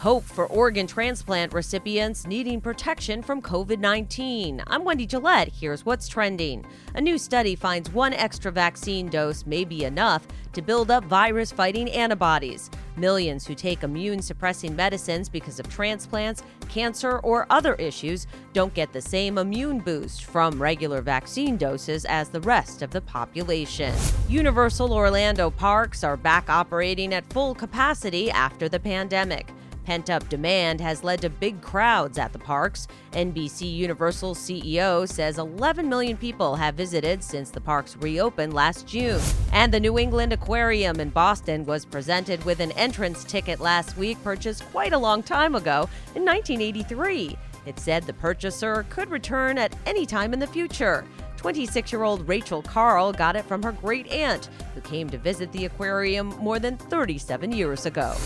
Hope for organ transplant recipients needing protection from COVID 19. I'm Wendy Gillette. Here's what's trending. A new study finds one extra vaccine dose may be enough to build up virus fighting antibodies. Millions who take immune suppressing medicines because of transplants, cancer, or other issues don't get the same immune boost from regular vaccine doses as the rest of the population. Universal Orlando parks are back operating at full capacity after the pandemic. Pent up demand has led to big crowds at the parks. NBC Universal CEO says 11 million people have visited since the parks reopened last June. And the New England Aquarium in Boston was presented with an entrance ticket last week, purchased quite a long time ago in 1983. It said the purchaser could return at any time in the future. 26 year old Rachel Carl got it from her great aunt, who came to visit the aquarium more than 37 years ago.